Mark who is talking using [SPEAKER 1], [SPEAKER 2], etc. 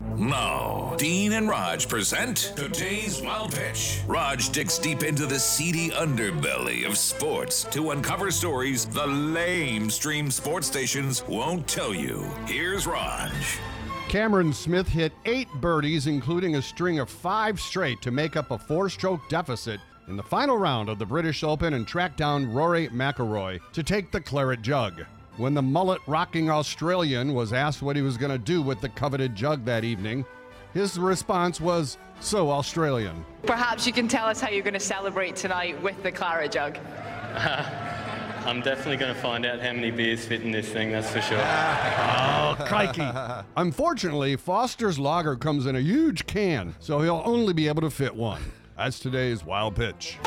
[SPEAKER 1] Now, Dean and Rog present today's Wild Pitch. Rog digs deep into the seedy underbelly of sports to uncover stories the lame stream sports stations won't tell you. Here's Rog.
[SPEAKER 2] Cameron Smith hit eight birdies, including a string of five straight, to make up a four stroke deficit in the final round of the British Open and track down Rory McIlroy to take the claret jug. When the mullet rocking Australian was asked what he was going to do with the coveted jug that evening, his response was so Australian.
[SPEAKER 3] Perhaps you can tell us how you're going to celebrate tonight with the claret jug.
[SPEAKER 4] I'm definitely going to find out how many beers fit in this thing, that's for sure.
[SPEAKER 2] Oh, crikey. Unfortunately, Foster's lager comes in a huge can, so he'll only be able to fit one. That's today's wild pitch.